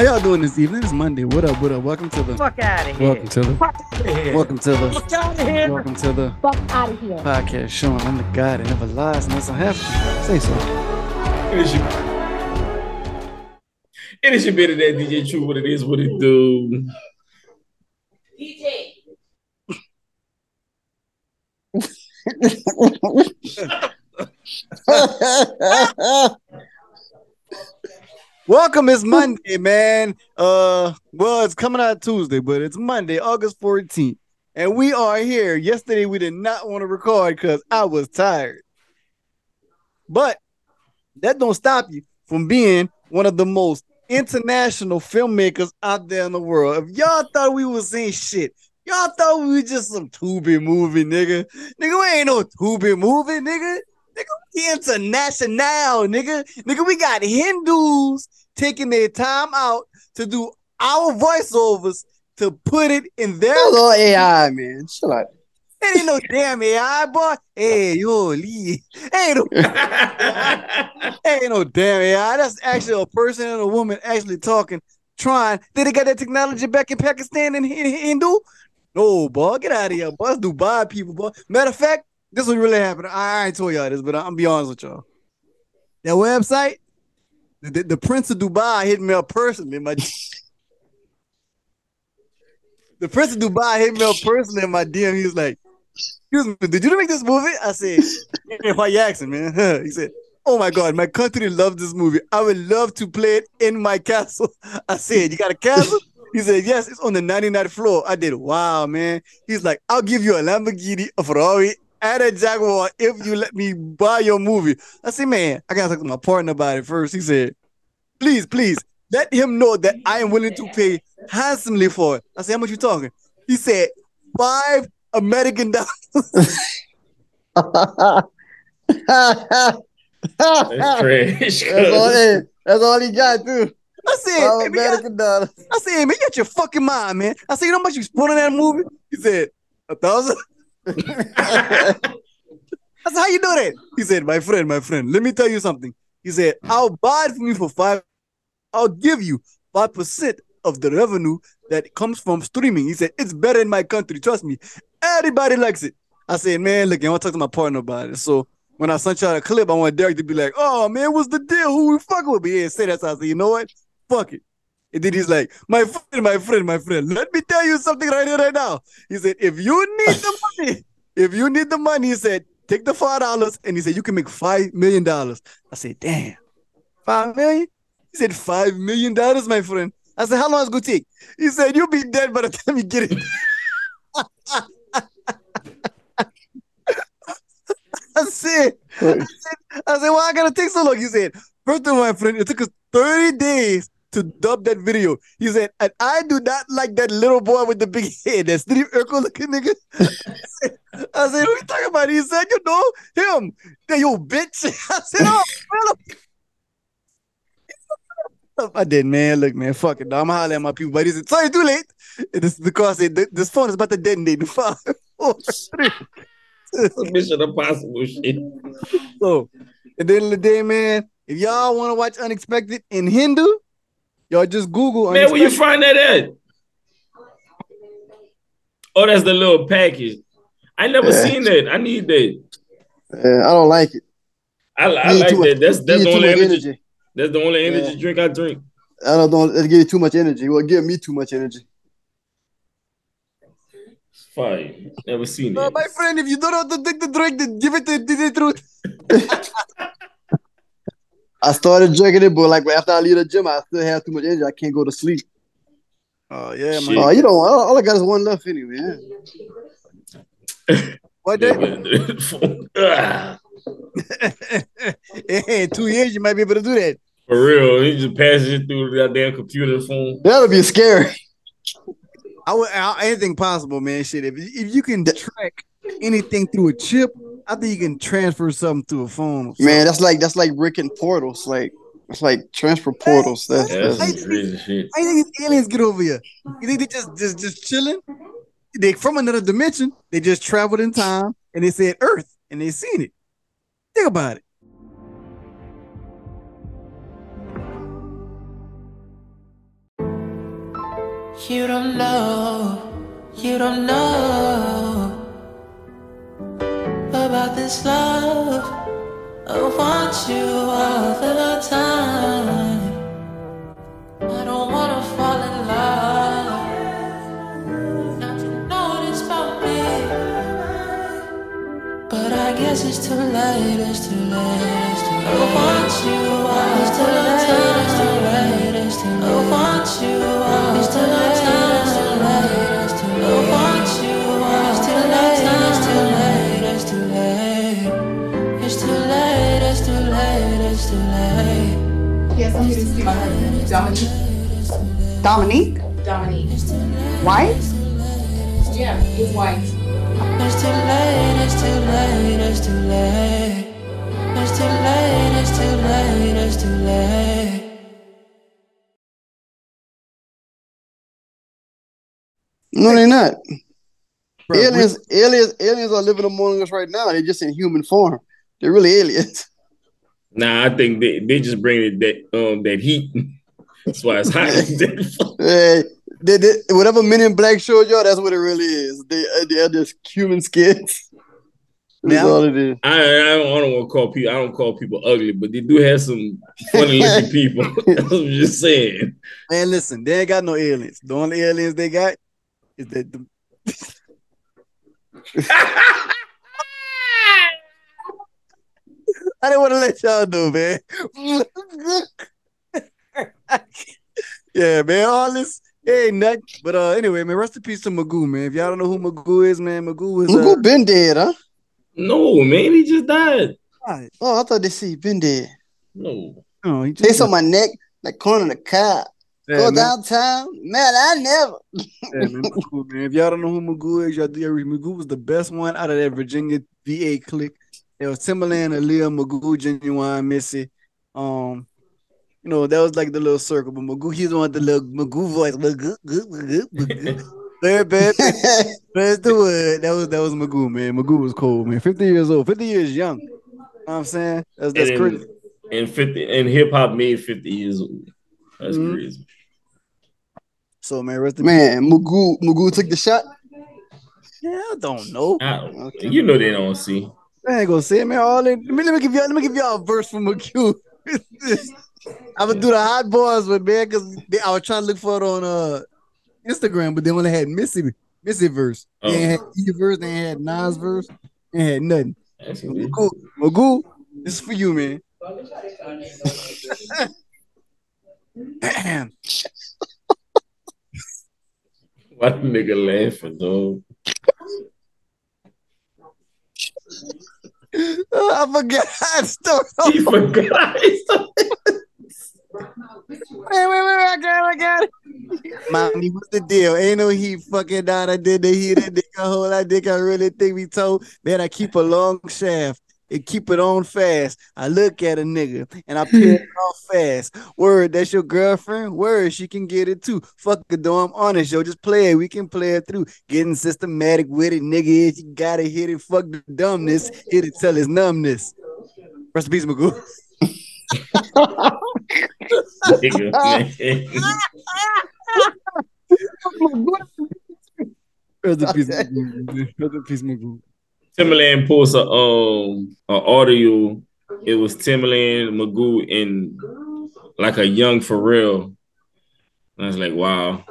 How y'all doing this evening? It's Monday. What up? What up? Welcome to the. Fuck out of here. Welcome to the. Fuck out of here. Welcome to the. Fuck out of here. Welcome to the Fuck out of here. podcast showing I'm the God that never lies and doesn't have to. Say so. It is your, it is your bit of that DJ Truth. What it is, what it do. Welcome. It's Monday, man. Uh, well, it's coming out Tuesday, but it's Monday, August 14th, and we are here. Yesterday, we did not want to record because I was tired, but that don't stop you from being one of the most international filmmakers out there in the world. If y'all thought we was saying shit, y'all thought we was just some Tubi movie, nigga. Nigga, we ain't no Tubi movie, nigga. Nigga, we international, nigga. Nigga, we got Hindus taking their time out to do our voiceovers to put it in their. That's all AI, man. Shut up. It ain't no damn AI, boy. Hey, yo, Lee. Ain't no, ain't no damn AI. That's actually a person and a woman actually talking, trying. Did they got that technology back in Pakistan and Hindu? No, boy. Get out of here, boy. That's Dubai people, boy. Matter of fact, this what really happened. I ain't told y'all this, but I'm gonna be honest with y'all. That website, the, the, Prince of Dubai hit me up personally. My the Prince of Dubai hit me up personally in my DM. He was like, "Excuse me, did you make this movie?" I said, "Yeah, "Why you asking, man?" he said, "Oh my God, my country loves this movie. I would love to play it in my castle." I said, "You got a castle?" He said, "Yes, it's on the 99th floor." I did. Wow, man. He's like, "I'll give you a Lamborghini, a Ferrari, and a Jaguar if you let me buy your movie." I said, "Man, I gotta talk to my partner about it first. He said, "Please, please." Let him know that I am willing to pay handsomely for it. I said, How much you talking? He said, Five American dollars. That's trash. That's all, hey, that's all he got, too. I said, Five "Hey, man, American dollars. I said, man, you got your fucking mind, man. I said, you know how much you spent on that movie? He said, a thousand. Said, how you know that? He said, my friend, my friend, let me tell you something. He said, I'll buy it from you for five. I'll give you five percent of the revenue that comes from streaming. He said, it's better in my country. Trust me. Everybody likes it. I said, man, look, I want to talk to my partner about it. So when I sent y'all a clip, I want Derek to be like, oh man, what's the deal? Who we fucking with? But yeah, say that. So I said, you know what? Fuck it. And then he's like, my friend, my friend, my friend, let me tell you something right here, right now. He said, if you need the money, if you need the money, he said, take the five dollars. And he said, you can make five million dollars. I said, damn, five million? He said, five million dollars, my friend. I said, how long is it gonna take? He said, you'll be dead by the time you get it. I said, I said, I said, why I gotta take so long? He said, first of all, my friend, it took us 30 days to dub that video. He said, and I do not like that little boy with the big head, that Steve Urkel looking nigga. I said, I said, who you talking about? He said, you know, him. Then you bitch. I said, oh, well, I did, man. Look, man, fuck it. Dog. I'm hollering at my people, but he said, sorry, too late. And this the car said, this phone is about to detonate in five, four, three. Mission Impossible shit. So, at the end of the day, man, if y'all want to watch Unexpected in Hindu, y'all just Google Man, where you find that at? Oh, that's the little package. I never Yeah. seen that. I need that. Yeah, I don't like it. I, I like too much- that. That's that's the only energy. energy. That's the only energy Yeah. drink I drink. I don't know. It give you too much energy. Well, give me too much energy. Fine. Never seen Uh, it. my friend, if you don't know how to take the drink, then give it to the truth. I started drinking it, but like after I leave the gym, I still have too much energy. I can't go to sleep. Oh yeah, man. Oh, you know, all, all I got is one left anyway. Yeah. What Yeah, that? but- Ah, hey, in two years you might be able to do that. For real, he just passes it through the goddamn computer phone. That'll be scary. I would I, anything possible, man. Shit, if if you can track anything through a chip, I think you can transfer something through a phone. Man, that's like that's like Rick and portals. Like it's like transfer portals. That's, Yeah, that's that's crazy shit. How you think these aliens get over here? You think they just just just chilling? They from another dimension. They just traveled in time and they said Earth and they seen it. Think about it. You don't know, you don't know about this love. I want you all the time. I don't wanna fall in love. What it's about me. But I guess it's too late, it's too late, it's too late. I want you all it's too Yes, I'm here to speak to Dominique. Dominique, Dominique. white? Yeah, he's white. It's too late, it's too late, it's too late. It's too late, it's too late, it's too late. No, they're not. Bro, aliens, aliens, aliens are living among us right now. They're just in human form. They're really aliens. Nah, I think they, they just bring it that um that heat. That's why it's hot. Hey, they, they, whatever Men in Black showed y'all, that's what it really is. They, uh, they are just human skins. That's all it is. I, I don't, I don't want to call people. I don't call people ugly, but they do have some funny looking people. I'm just saying. Man, listen, they ain't got no aliens. The only aliens they got is that the I didn't want to let y'all know, man. yeah, man. All this ain't nothing. But uh, anyway, man. Rest in peace to Magoo, man. If y'all don't know who Magoo is, man, Magoo is. Uh, Magoo been dead, huh? No, man, he just died. God, Oh, I thought they see been dead. No. no, he just, Taste on my neck, like corner of the car. yeah, Go man. downtown, man. I never. Yeah, man, Magoo, man. If y'all don't know who Magoo is, y'all do Magoo was the best one out of that Virginia VA clique. It was Timbaland, Aaliyah, Magoo, Ginuwine, Missy. Um, you know, that was like the little circle, but Magoo, he's the one with the little Magoo voice. Magoo, Magoo, Magoo, Magoo. Very bad. Press the word. That was that was Magoo, man. Magoo was cool, man. 50 years old, 50 years young. You know what I'm saying? That's that's and, crazy. and 50 and hip hop made 50 years old. That's Mhm. crazy. So man, rest in man, Magoo, Magoo took the shot. Yeah, I don't know. I don't, Okay. You know they don't see. I ain't gonna say it, man. All in, let me let me give y'all let me give y'all a verse from McHugh. I'm gonna do the hot bars with man because I was trying to look for it on uh Instagram, but then they only had Missy Missy verse. They Oh. had E verse, they had Nas verse, they had nothing. That's. Magoo, Magoo, this is for you, man. Damn. Why the nigga laughing, dog? Oh, I forgot I stole. He forgot. Wait, wait, wait, I got it, I got it. Mommy, what's the deal? Ain't no heat fucking down. I did the heat that dick a hole. I think I really think we told. Man, I keep a long shaft and keep it on fast. I look at a nigga and I peel it off fast. Word, that's your girlfriend. Word, she can get it too. Fuck it though, I'm honest, yo. Just play it. We can play it through. Getting systematic with it, nigga. Is you gotta hit it. Fuck the dumbness. Hit it till it's numbness. Rest in peace, Magoo. Rest in peace, Magoo. Rest in peace, Magoo. Timbaland posts a um a audio. It was Timberland, Magoo, and like a young Pharrell. And I was like, wow.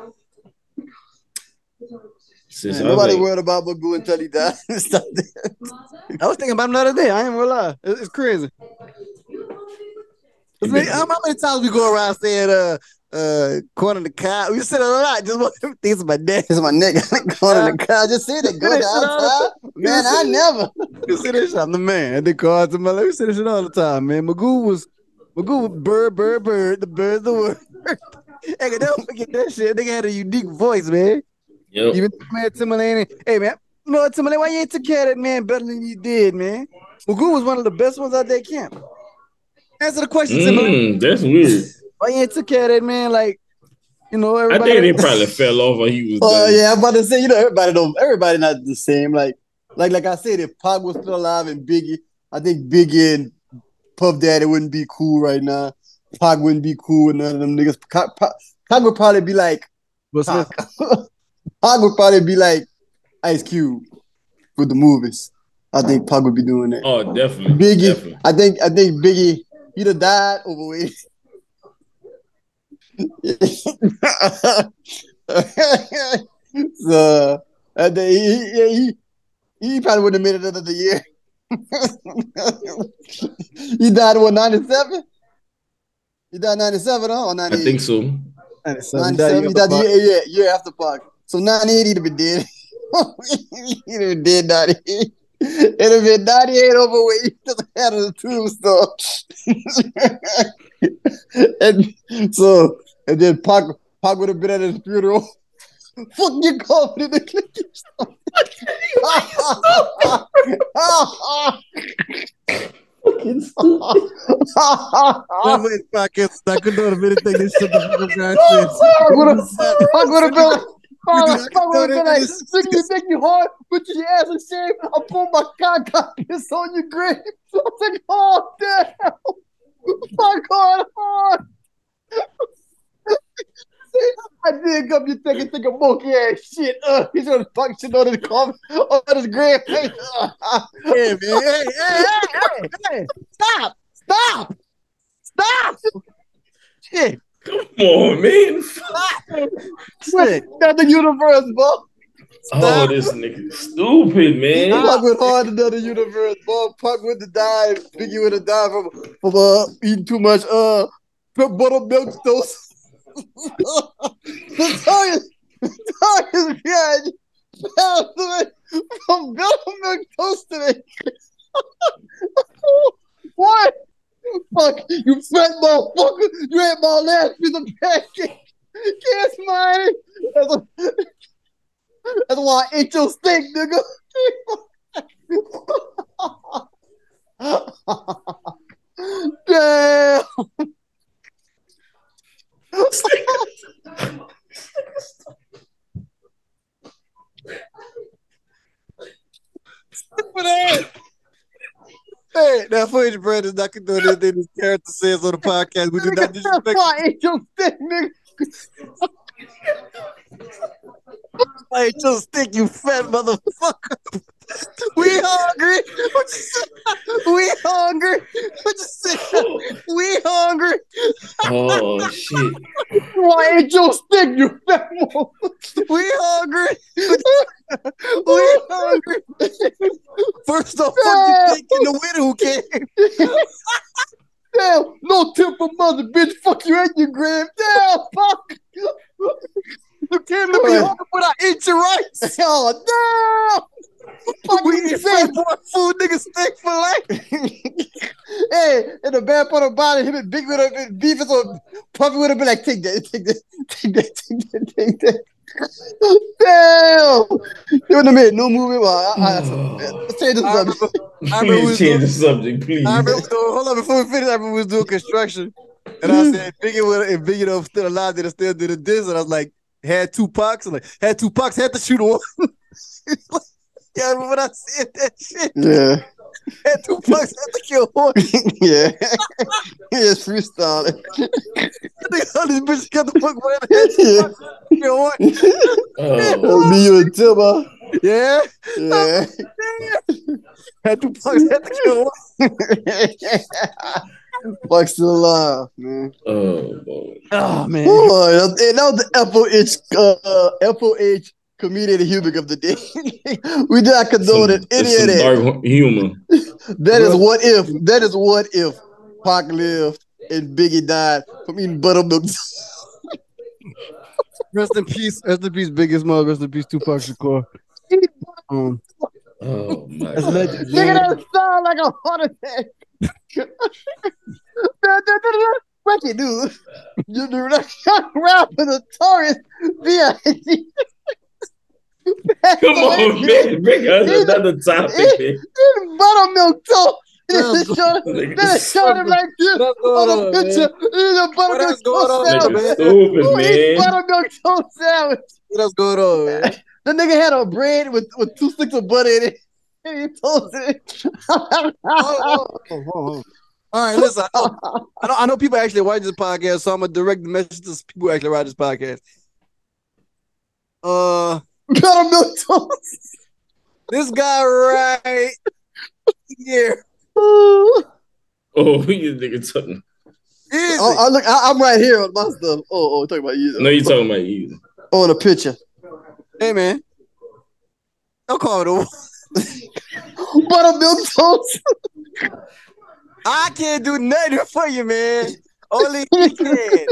Man, nobody like, worried about Magoo until he died. I was thinking about another day. I ain't gonna lie. It's, it's crazy. It's how, how many times we go around saying uh uh corner the car? We said it a lot. Just want them things my neck. It's my neck. corner in the car. Just say that. Go Say that shit. Man, I never. You see this shit. I'm the man. I did cards in my life. We say this shit all the time, man. Magoo was Magoo was bird, bird, bird. The bird's the word. hey, don't forget that shit. They had a unique voice, man. yep. Even man Timbaland. Hey man, you know what, Timbaland? Why you ain't took care of that man better than you did, man? Magoo was one of the best ones out there camp. Answer the question, Timbaland. Mm, that's weird. Why you ain't took care of that man? Like, you know, I think they probably fell off while he was Oh done. yeah, I'm about to say, you know, everybody don't everybody not the same. Like, like, like I said, if Pac was still alive and Biggie, I think Biggie and Puff Daddy wouldn't be cool right now. Pac wouldn't be cool with none of them niggas. Pac, Pac, Pac would probably be like Will Smith. Pac. Pac would probably be like Ice Cube with the movies. I think Pac would be doing that. Oh, definitely. Biggie, Definitely. I think I think Biggie, he'd have died overweight. so I think he, he, he, he probably wouldn't have made it another year. he died what 97? He died 97, huh? Or I 98? think so. 97. 97, he died the year, yeah, year after Pac. So 98, he'd have been dead. he'd have been dead 98. It'd have been 98 overweight. He just had a tombstone. and so, and then Pac, Pac would have been at his funeral. Fuck you calling in the clinic. Fucking Whoever is podcast, I could not have anything this shit the fuck guy Pac would have Pac would have been like, You Pac do Pac would have been like, this- think you think you hard, put your ass in shame. I pull my cock out, piss on your grave. I was like, oh damn, Pac hard, hard. I did come you think you think of monkey ass shit. Uh, he's gonna fuck shit on his coffin, on his grave. Hey, man. Hey, hey, hey, hey, hey. Stop! Stop! Stop! Shit! Come on, man. Shit. Not the universe, bro. Oh, this nigga stupid, man. Pac went hard in another universe, bro. Pac would have died. Biggie would have died from from uh, eating too much uh buttermilk toast. Notorious, notorious behind passed away from buttermilk toast today. what? Fuck, you fat motherfucker. You ate my last piece of pancake. Kiss mine. That's why I ate your steak, nigga. Damn. But hey, hey, that footage, Brad, is not doing anything this character says on the podcast. We do not disrespect. why I ate nigga. I ain't your stick, you fat motherfucker. We hungry. What you? We hungry. What you say? We hungry. Oh shit. Why I ate your steak, you fat motherfucker. We hungry. We hungry. First off, fuck you thinking the winner who came. Damn, no tip for mother, bitch. Fuck you and your grave. Damn, fuck. You came to be Right. hungry, but I ate your rice. Oh, damn. We you eat say. fat boy food, nigga, steak for life. hey, and the bad part about it, him and Big would have been beef, so Puffy would have been like, take that, take that, take that, take that, take that. Damn! They wouldn't have made no movie. Well, I, I, let's change the subject. I remember we Please was change doing, the subject, please. I remember hold on, before we finish, I remember we was doing construction. And I hmm. said, Biggie would if Biggie though still alive, they'd still do the diss. And I was like, had two pucks. Like, had two pucks, had to shoot one. yeah, remember when I said that shit. Yeah, Had two pucks, had to kill one. yeah. Yes, freestyling. Nigga, all these bitches got the fuck away. Had two Yeah. pucks, oh. had to kill one. Oh, Me, you, and Timber. Yeah, Yeah. had two pucks, had to kill one. Fuck still alive, man. oh, boy. Oh man. And that was the FOH, uh, FOH comedian human of the day. we did not condone it. Any of that. dark humor. That is what if. That is what if Pac lived and Biggie died from eating buttermilk. Rest in peace. Rest in peace, biggest mother. Rest in peace, Tupac Shakur. Um, Oh my god. legend. Nigga, that sound like a heart attack. Ricky, dude. You do not rap for the Taurus. B.I.G. Come on, man. Bring us another topic, man. Eating buttermilk toast. Let's They showed Nigga, they showed him like this What's going on on, a picture. Eating a buttermilk else going toast on, sandwich. man? stupid, Who eats man. buttermilk toast sandwich? What's going on, man? The nigga had a bread with, with two sticks of butter in it. And he toasted it. Oh, oh, oh, oh, oh. All right, listen. I know, I know, I know people actually watch this podcast, so I'm gonna direct the message to people who actually watch this podcast. Uh, Buttermilk toast. this guy right here. Oh, Oh, you nigga talking. Easy. I look. I, I'm right here on my stuff. Oh, oh, talking about you. No, you talking about you. Oh, the picture. Hey man, don't call it over. Buttermilk toast. I can't do nothing for you, man. Only he can.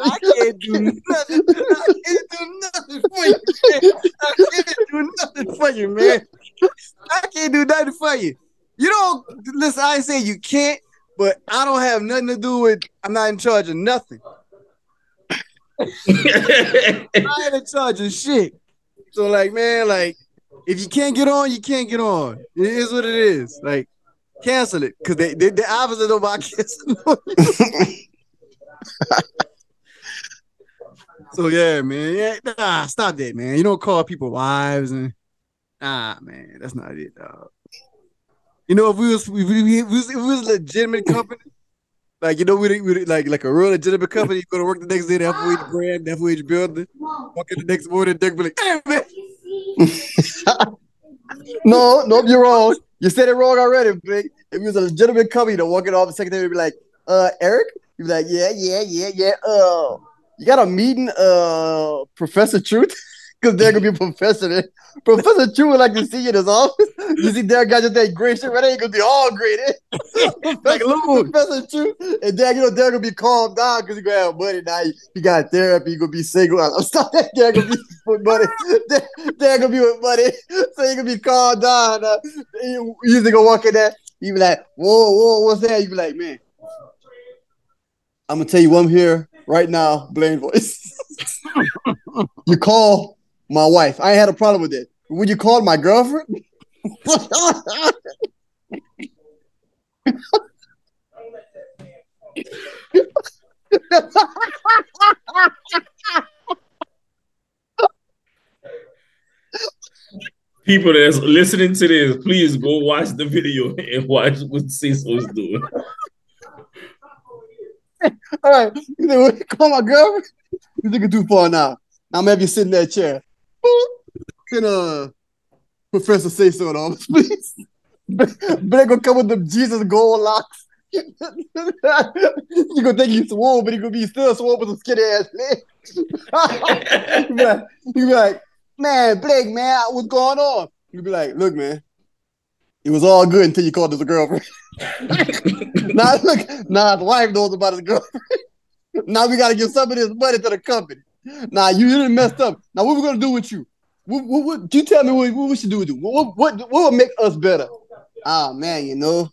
I can't do nothing. I can't do nothing for you, man. I can't do nothing for you, man. I can't do nothing for you. You don't listen. I say you can't, but I don't have nothing to do with. I'm not in charge of nothing. I ain't in charge of shit. So like, man, like, if you can't get on, you can't get on. It is what it is. Like, cancel it because they, they the opposite of my cancel. so yeah, man, yeah, nah, stop that, man. You don't call people wives and ah, man, that's not it, dog. You know, if we was, if we, we was, if we was a legitimate company, like you know, we, we like like a real legitimate company, you go to work the next day, the FOH brand, the FOH building, walk in the next morning, Dick be like, hey man, No, no, you're wrong. You said it wrong already, Blake. If you was a legitimate company to walk in off the secretary would be like, uh, Eric, you'd be like, yeah, yeah, yeah, yeah. Uh, you got a meeting, uh, Professor Truth? Because there gonna be a professor there. Professor Truth would like to see you in his office. You see there got just that great shit right there, he gonna be all great. eh? Like, look. Professor Truth. And then you know they're gonna be calmed down because he gonna have money now. He, he got therapy, he gonna be single. I'm stop that they're gonna be with money. They're, they're gonna be with money. So he gonna be calmed down. Uh, you you gonna walk in there, you be like, whoa, whoa, what's that? You be like, man. I'm gonna tell you I'm here right now, Blaine voice. you call my wife. I had a problem with it. When you called my girlfriend, People that's listening to this, please go watch the video and watch what Cecil's doing. all right, you you call my girlfriend, you think it's too far now. Now I'm gonna have you sit in that chair. Can uh professor say so in office, please? Better gonna come with the Jesus gold locks. you gonna think he's swole, but he gonna be still swole with some skinny ass man. you, be like, man, Blake, man, what's going on? You be like, look, man, it was all good until you called us a girlfriend. now look, now the wife knows about his girlfriend. now we gotta give some of this money to the company. Now you didn't messed up. Now what we gonna do with you? What, what, what you tell me what, what we should do with you? What, what what would make us better? Ah man, you know,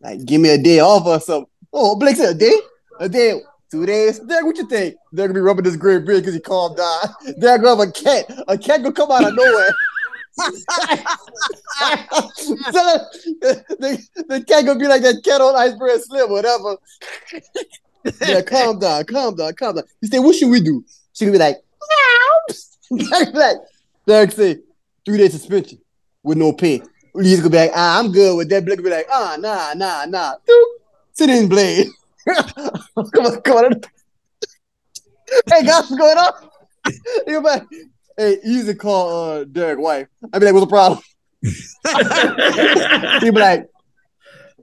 like give me a day off or something. Oh, Blake said a day, a day, two days. Derek, what you think? Gonna be rubbing this great beard because he calmed down. Gonna have a cat. A cat gonna come out of nowhere. so the, the cat gonna be like that cat on iceberg slim, whatever. yeah, calm down, calm down, calm down. He said, "What should we do?" She gonna be like, be like, Derek three day suspension with no pay. He's gonna be like, ah, I'm good with that. Blake be like, ah, nah, nah, nah. Doop. Sit in, Blade. come on, come on. hey, guys, what's going on? Be like, hey, he used to call uh Derek wife. I'd be like, what's the problem? He'd be like,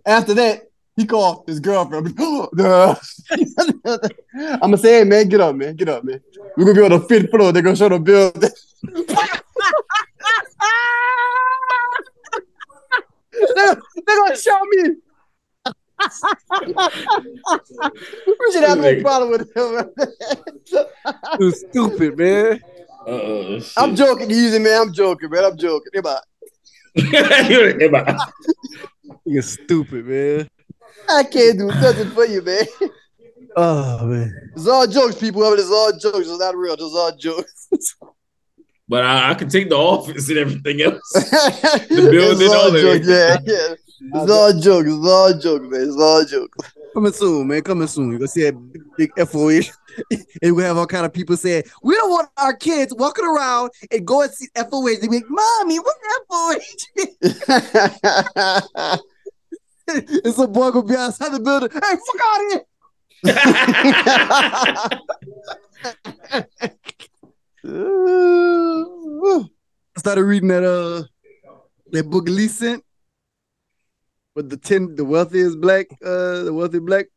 after that, he called his girlfriend. Duh. I'm gonna say, hey man, get up, man, get up, man. We're gonna be on the fifth floor. They're gonna show the building. they're, they're gonna show me. we should have no problem with him. you stupid, man. Uh-oh. I'm joking, easy man. I'm joking, man. I'm joking. Hey, bye. You're stupid, man. I can't do nothing for you, man. Oh man. It's all jokes, people. I mean, it's all jokes. It's not real. It's all jokes. but I, I can take the office and everything else. the building, all of it. Yeah, yeah. It's all jokes. It's all jokes, man. It's all jokes. Coming soon, man. Coming soon. You're gonna see that big, big FOH. and we have all kind of people saying, we don't want our kids walking around and go and see FOH. They be like, Mommy, what's FOH? and a boy gonna be outside the building. Hey, fuck out of here. Uh, started reading that uh that book Lee sent with the ten the wealthiest black uh the wealthy black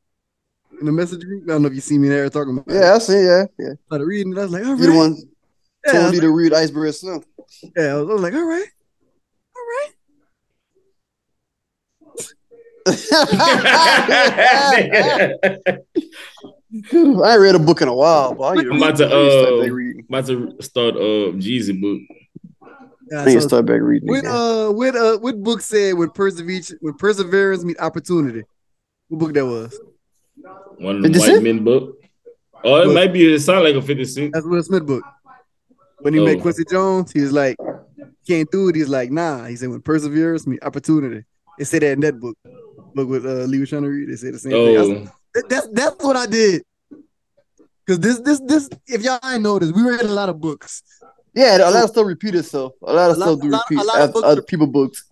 in the message group. I don't know if you see me there talking about. it. Yeah, I see. Yeah, yeah. started reading it. I was like, all right. You the one yeah, told me to read Iceberg Slim. like, yeah, I was, I was like, all right, all right. I read a book in a while, but I need to I'm about read- to, I need to start uh, about to start uh Jeezy book. Yeah, I need to so- start back reading. What uh what uh what book said when perseverance when perseverance meet opportunity? What book that was? One of the 50 white Cent? men book. Oh, it Book. might be. It sound like a fifty six. That's Will Smith book. When he Oh. met Quincy Jones, he was like, can't do it. He's like, nah. He said when perseverance meet opportunity. It said that in that book. Book with uh Lee was trying to read. They said the same thing. I was Oh, That- that's that's what I did. Cause this this this if y'all ain't noticed, we read a lot of books. Yeah, a lot of stuff repeat itself. A lot of A lot- stuff do a lot- repeat a lot of books other people books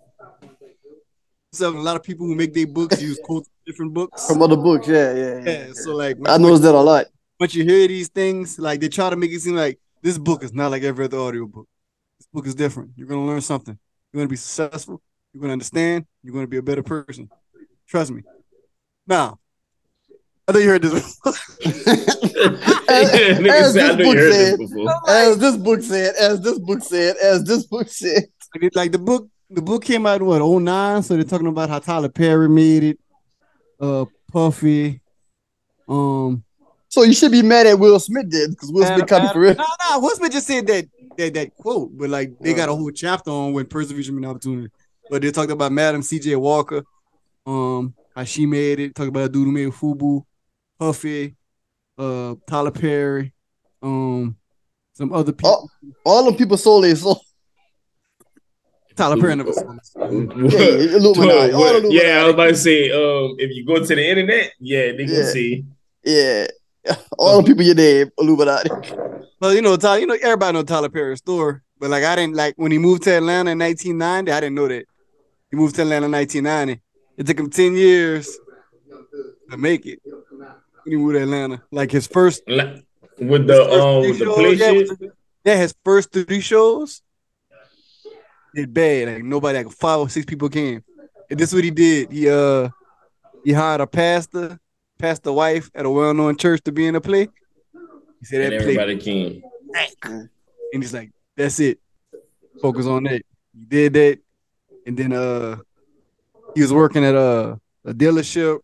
So a lot of people who make their books use quotes from different books. from other books. Yeah, yeah, yeah. Yeah, so like I noticed that a lot. But you hear these things, like they try to make it seem like this book is not like every other audio book. This book is different. You're gonna learn something. You're gonna be successful. You're gonna understand. You're gonna be a better person. Trust me. Now, I know you heard this. Nigga as said, I this book said- as this book said, as this book said, as this book said. like the book, the book came out in what 09, so they're talking about how Tyler Perry made it, uh, Puffy, um, So you should be mad at Will Smith then, because Will Smith copied for real. No, no, Will Smith just said that that that quote, but like they got a whole chapter on when perseverance and opportunity. But they talked about Madam C.J. Walker, um, how she made it. Talk about a dude who made Fubu, Huffy, uh, Tyler Perry, um, some other people. All them people sold their soul. Tyler Perry never saw this. Yeah, yeah, Illuminati. All Illuminati. Yeah, I was about to say, um, if you go to the internet, yeah, they gonna Yeah. see. Yeah. All the people you name, Illuminati. Well, you know, Tyler, you know, everybody know Tyler Perry's story, but like I didn't like when he moved to Atlanta in 1990. I didn't know that he moved to Atlanta in 1990. It took him 10 years to make it. When he moved to Atlanta, like his first with the um with the shows, yeah, shit. with the- yeah, his first three shows did bad. Like nobody, like five or six people came. And this is what he did. He uh he hired a pastor, pastor wife at a well-known church to be in the play. He said And that play everybody came. and he's like, that's it. Focus on that. He did that. And then uh he was working at a, a dealership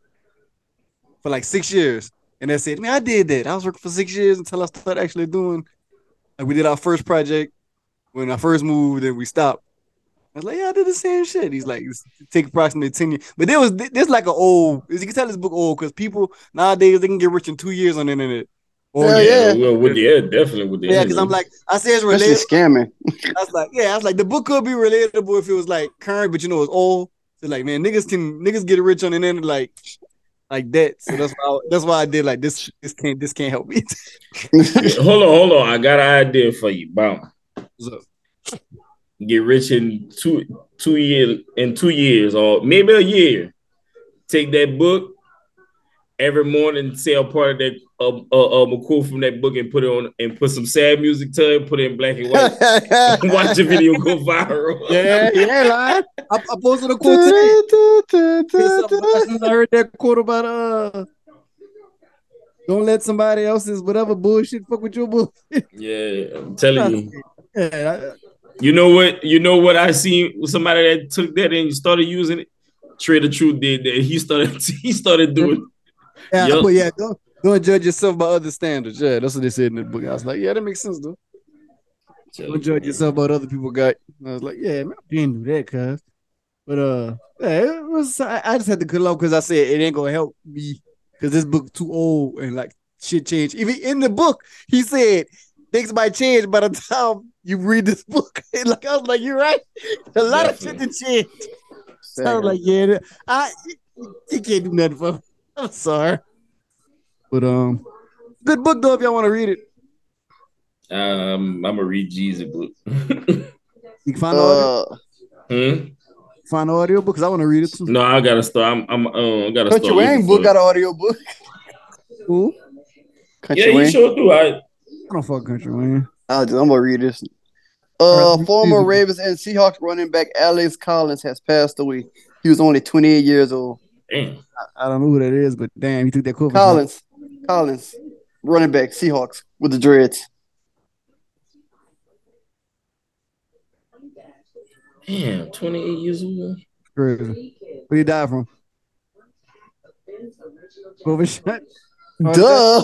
for like six years. And that's it. Man, I did that. I was working for six years until I started actually doing like we did our first project when I first moved and we stopped. I was like, yeah, I did the same shit. He's like, take approximately 10 years. But there was this like an old, as you can tell this book old because people nowadays they can get rich in two years on the internet. Or Hell oh, yeah, yeah. well, with yeah, definitely with the yeah, because I'm like, I say it's Especially related. scamming. I was like, yeah, I was like, the book could be relatable if it was like current, but you know, it's old. Like, man, niggas can niggas get rich on the internet like like that. So that's why I, that's why I did like this. This can't this can't help me. hold on, hold on. I got an idea for you. So, Get rich in two two years in two years or maybe a year. Take that book every morning, say a part of that uh, uh, um, a quote from that book and put it on and put some sad music to it, put it in black and white. Watch the video go viral. yeah, yeah, like I, I posted a quote today. I heard that quote about uh, don't let somebody else's whatever bullshit fuck with your bullshit. Yeah, I'm telling you. Yeah, You know what? You know what I seen somebody that took that and started using it. Trader Truth did that. He started. He started doing. Yeah, Yup. but yeah, don't don't judge yourself by other standards. Yeah, that's what they said in the book. I was like, yeah, that makes sense though. Don't judge yourself by what other people got. And I was like, yeah, man, I didn't do that, cuz. But uh, yeah, it was. I, I just had to cut it off because I said it ain't gonna help me because this book too old and like shit changed. Even in the book, he said things might change by the time you read this book. And like I was like, you're right. A lot of shit to change. So I was like, yeah, I he can't do nothing for me. I'm sorry. But um, good book though if y'all want to read it. Um, I'm gonna read Jeezy book. You can find the audio, uh, hmm? find the audio book because I want to read it too. No, I gotta start. I'm. I'm. Uh, I gotta Country start. Wayne book got an audio book. Cool. Country Yeah, you Wayne. sure do. I. I don't fuck country, man. I'll just, I'm gonna read this. Uh, Right. former Ravens and Seahawks running back Alex Collins has passed away. He was only 28 years old. Damn. I don't know who that is, but damn, he took that quote. from Collins, Collins, running back Seahawks with the dreads. Damn, 28 years old. Crazy. What you die from? COVID shot. Duh,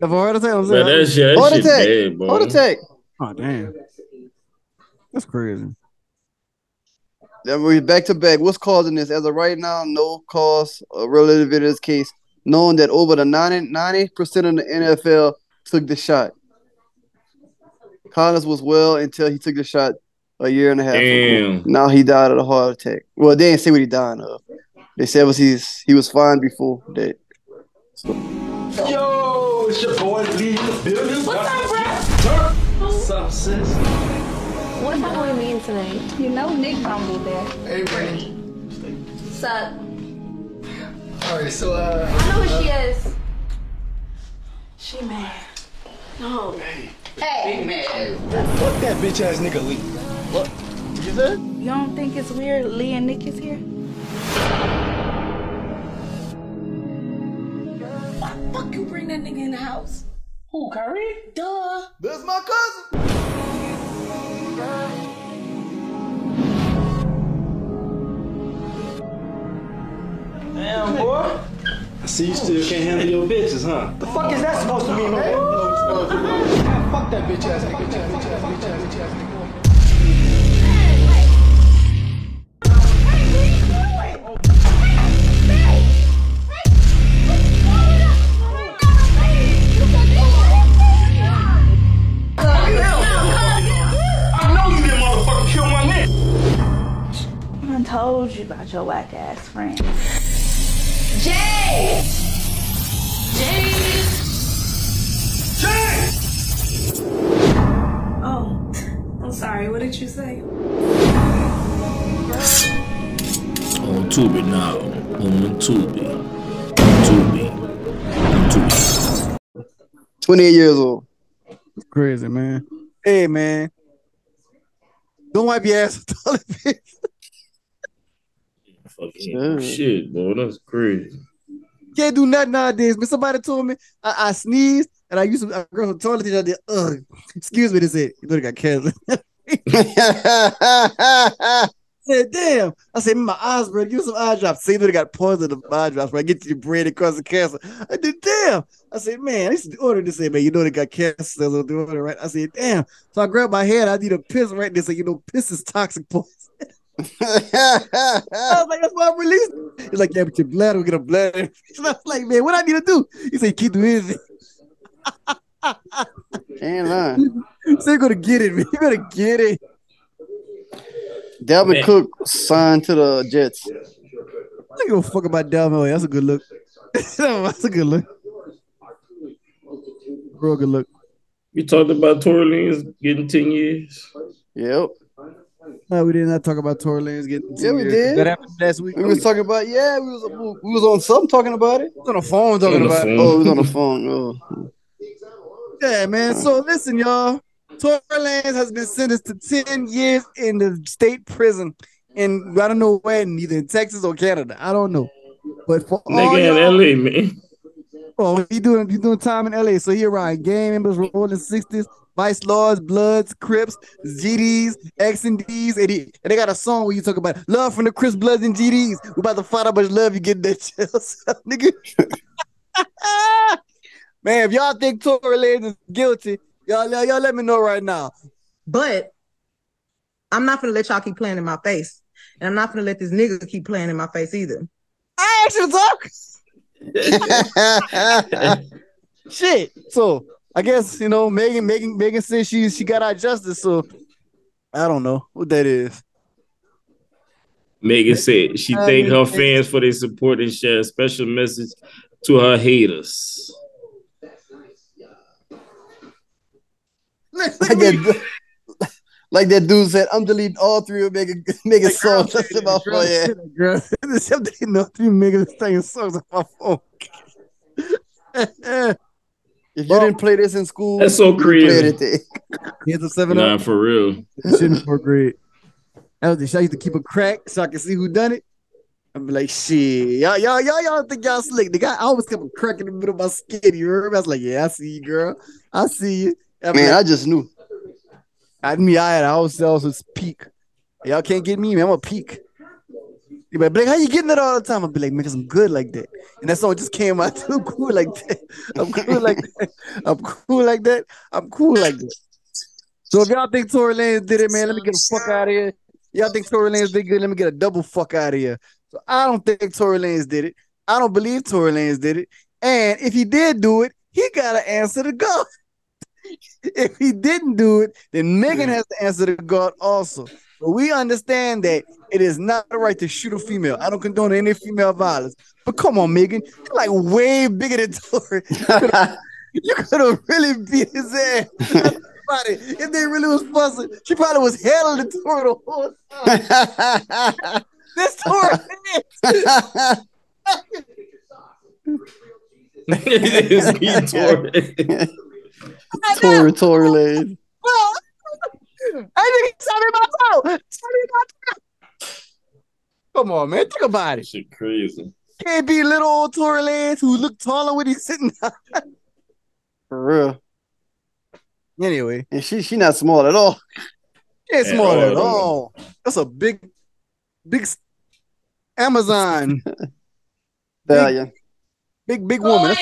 Have a heart attack? I'm But saying. that shit, that Heart shit attack. bad, bro. heart attack. Oh damn. That's crazy. Then we back to back. What's causing this? As of right now, no cause uh, relative in this case. Knowing that over the 90 percent of the NFL took the shot. Collins was well until he took the shot a year and a half ago. Now he died of a heart attack. Well, they didn't say what he died of. They said was he's he was fine before that. Yo, it's your boy Lee in the building. What's up, bro? What's up, sis? What's Halloween mean tonight? You know Nick gonna be there. Hey, Brittany. What's up? All right, so uh, I know who she is. She mad. No. hey, Hey. fuck that bitch ass nigga Lee. What? You said? You don't think it's weird Lee and Nick is here? Why the fuck you bring that nigga in the house? Who, Kyrie? Duh. That's my cousin. Damn, boy. I see you still can't handle your bitches, huh? The fuck is that supposed to mean, man? Man, fuck that bitch ass nigga. Bitch ass, bitch ass, bitch ass, bitch ass told you about your whack ass friend. Jay! Jay! Jay! Oh, I'm sorry. What did you say? On Tubi now. On Tubi. On Tubi. On Tubi. 28 years old. Crazy, man. Hey man. Don't wipe your ass with toilet paper. Fucking Sure. shit, bro. That's crazy. Can't do nothing nowadays. But somebody told me I, I sneezed and I used to I girl from toilet paper. I did, ugh. Excuse me, they said, you know they got cancer. I said, damn. I said, my eyes, bro. Give me some eye drops. See, they got poison in the eye drops, bro. I get you bread and cause of cancer. I did, damn. I said, man, I used to order this. Say, man, you know they got cancer cells on the order, right? I said, damn. So I grabbed my head. I need a piss right there. So, you know, piss is toxic poison. I was like, that's why I'm releasing. He's like, yeah, but your bladder will get a bladder. infection." I was like, man, what I need to do? He said, keep doing anything. Ain't lying. So you're gonna get it, man. You're gonna get it. Dalvin Man. Cook signed to the Jets. I don't give a fuck about Dalvin. That's a good look. That's a good look. Real good look. We talked about Tory Lanez getting 10 years. Yep. No, we did not talk about Tory Lanez getting. Yeah, we did. That happened last week. We was talking about yeah, we was we was on something talking about it. on the phone talking On the about. it. Oh, we was on the phone. Oh. Yeah, man. So listen, y'all. Tory Lanez has been sentenced to 10 years in the state prison. And I don't know where, neither in Texas or Canada. I don't know. But for all Nigga y'all, in LA, man. Oh, he doing he doing time in LA. So he around gang members, rolling sixties, vice lords, bloods, crips, GDs, X and D's, and, he, and they got a song where you talk about love from the Crips, bloods, and GDs. We about to find out how much love you get that jail, cell, nigga. Man, if y'all think Tory Lanez is guilty, y'all, y'all y'all let me know right now. But I'm not gonna let y'all keep playing in my face. And I'm not gonna let this nigga keep playing in my face either. I actually talk. Shit. So I guess you know Megan, Megan, Megan says she she got our justice. So I don't know what that is. Megan said she thanked her fans for their support and share a special message to her haters. like that, like that dude said, I'm deleting all three of Megan Megan songs. That's about Girl, oh, yeah. girl, except they know three niggas singing songs on my phone. If you didn't play this in school, That's so you played crazy. it there. Here's a seven Nah, up. for real. Shit in fourth grade. That was the shit. I used to keep a crack so I could see who done it. I'm be like, shit, y'all, y'all, y'all, y'all think y'all slick. The guy I always kept a crack in the middle of my skin. You heard me? I was like, yeah, I see you, girl. I see you. I'd be Man, I just knew. I me, I had I always also peak. Y'all can't get me, man. I'm a peak. You be like, how you getting it all the time? I'd be like, man, cause I'm good like that. And that song just came out too cool like that. I'm cool like that. I'm cool like that. I'm cool like that. So if y'all think Tory Lanez did it, man, let me get the fuck out of here. Y'all think Tory Lanez did good? Let me get a double fuck out of here. So I don't think Tory Lanez did it. I don't believe Tory Lanez did it. And if he did do it, he gotta answer to God. if he didn't do it, then Megan has to answer to God also. But we understand that it is not the right to shoot a female. I don't condone any female violence. But come on, Megan, you're like way bigger than Tory. You could have really beat his ass. If they really was fussing, she probably was hailing the Tory the whole time. this Tory It's me, Tory. Tory, Tory Lane. I think it's me about toe. Tell me about toe. Come on, man. Think about it. Shit crazy. Can't be little old Tory Lanez who look taller when he's sitting down. For real. Anyway, And she she not small at all. she ain't At small all, at at all. all. That's a big, big s- Amazon. Stallion. Big, big woman.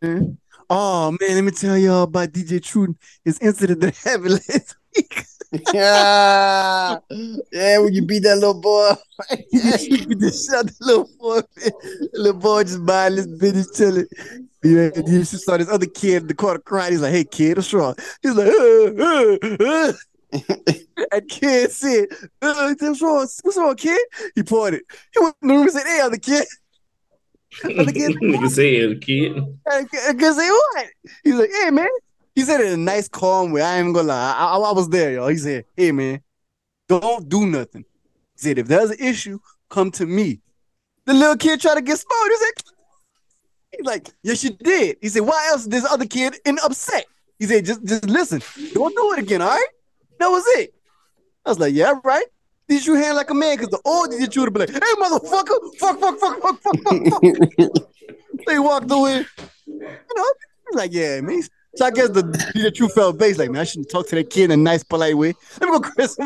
That's- Oh man, let me tell y'all about DJ Truden, his incident that happened last week. yeah, yeah. When you beat that little boy, beat the shit the little boy. The little boy just buying this bitch chilling. Yeah, and then she saw this other kid in the corner crying. He's like, "Hey kid, what's wrong?" He's like, uh, uh, uh. and kid said, uh, "What's wrong? What's wrong, kid?" He pointed. He went in the room and said, "Hey, other kid." Nigga say it, kid. Cause say what? He's like, hey man. He said it in a nice, calm way. I ain't gonna lie. I, I, I was there, y'all. He said, hey man, don't do nothing. He said, if there's an issue, come to me. The little kid tried to get smart. He said, he's like, yes, you did. He said, why else is this other kid in upset? He said, just just listen. Don't do it again, all right? That was it. I was like, yeah, right. Did you hand like a man? Because the old did you would be like, hey motherfucker, fuck, fuck, fuck, fuck, fuck, fuck, fuck. they walked away. You know, like, yeah, man. So I guess the the true felt base, like, man, I shouldn't talk to that kid in a nice, polite way. Let me go Chris so,